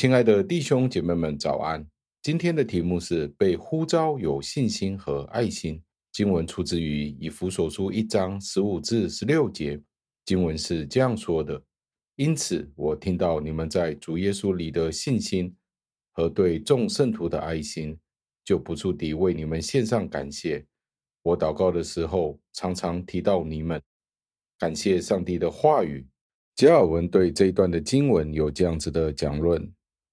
亲爱的弟兄姐妹们，早安！今天的题目是被呼召有信心和爱心。经文出自于以弗所书一章十五至十六节。经文是这样说的：因此，我听到你们在主耶稣里的信心和对众圣徒的爱心，就不住地为你们献上感谢。我祷告的时候，常常提到你们，感谢上帝的话语。加尔文对这一段的经文有这样子的讲论。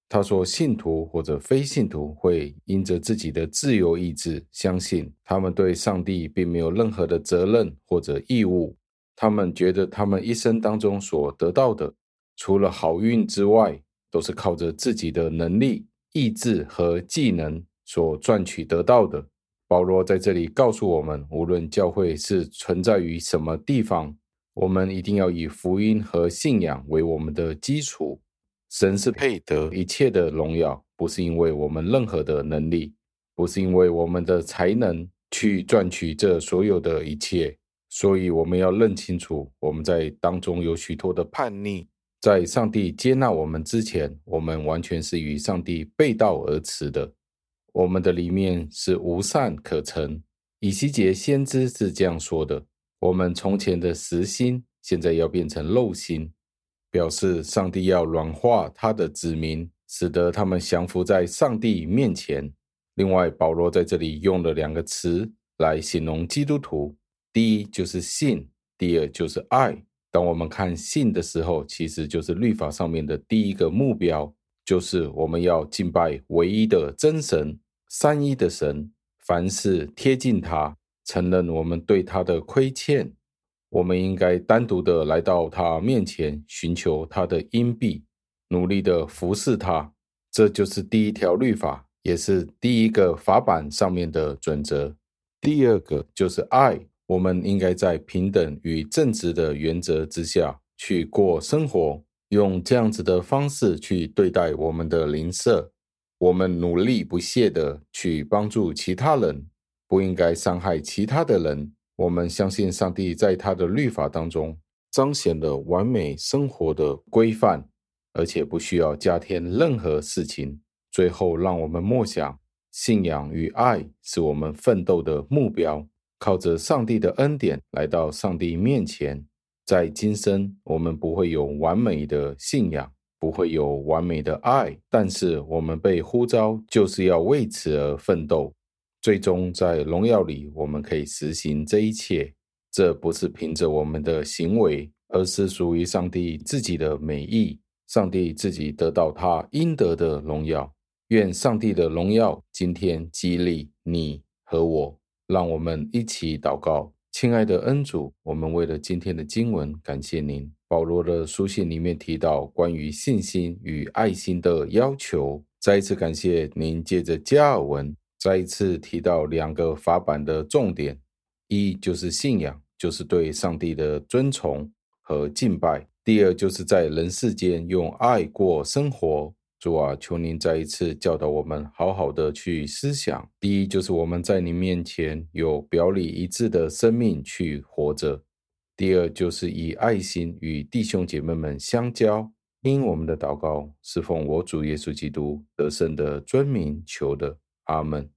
他说：“信徒或者非信徒会因着自己的自由意志，相信他们对上帝并没有任何的责任或者义务。他们觉得他们一生当中所得到的，除了好运之外，都是靠着自己的能力、意志和技能所赚取得到的。”保罗在这里告诉我们：无论教会是存在于什么地方，我们一定要以福音和信仰为我们的基础。神是配得一切的荣耀，不是因为我们任何的能力，不是因为我们的才能去赚取这所有的一切。所以我们要认清楚，我们在当中有许多的叛逆。在上帝接纳我们之前，我们完全是与上帝背道而驰的。我们的里面是无善可陈。以西结先知是这样说的：我们从前的实心，现在要变成肉心。表示上帝要软化他的子民，使得他们降服在上帝面前。另外，保罗在这里用了两个词来形容基督徒：第一就是信，第二就是爱。当我们看信的时候，其实就是律法上面的第一个目标，就是我们要敬拜唯一的真神、三一的神，凡事贴近他，承认我们对他的亏欠。我们应该单独的来到他面前，寻求他的荫庇，努力的服侍他。这就是第一条律法，也是第一个法版上面的准则。第二个就是爱，我们应该在平等与正直的原则之下去过生活，用这样子的方式去对待我们的邻舍。我们努力不懈的去帮助其他人，不应该伤害其他的人。我们相信上帝在他的律法当中彰显了完美生活的规范，而且不需要加添任何事情。最后，让我们默想，信仰与爱是我们奋斗的目标。靠着上帝的恩典来到上帝面前，在今生我们不会有完美的信仰，不会有完美的爱，但是我们被呼召就是要为此而奋斗。最终，在荣耀里，我们可以实行这一切。这不是凭着我们的行为，而是属于上帝自己的美意。上帝自己得到他应得的荣耀。愿上帝的荣耀今天激励你和我。让我们一起祷告，亲爱的恩主，我们为了今天的经文，感谢您。保罗的书信里面提到关于信心与爱心的要求，再一次感谢您借着加尔文。再一次提到两个法版的重点：一就是信仰，就是对上帝的尊崇和敬拜；第二就是在人世间用爱过生活。主啊，求您再一次教导我们，好好的去思想。第一就是我们在您面前有表里一致的生命去活着；第二就是以爱心与弟兄姐妹们相交。因我们的祷告是奉我主耶稣基督得胜的尊名求的。阿门。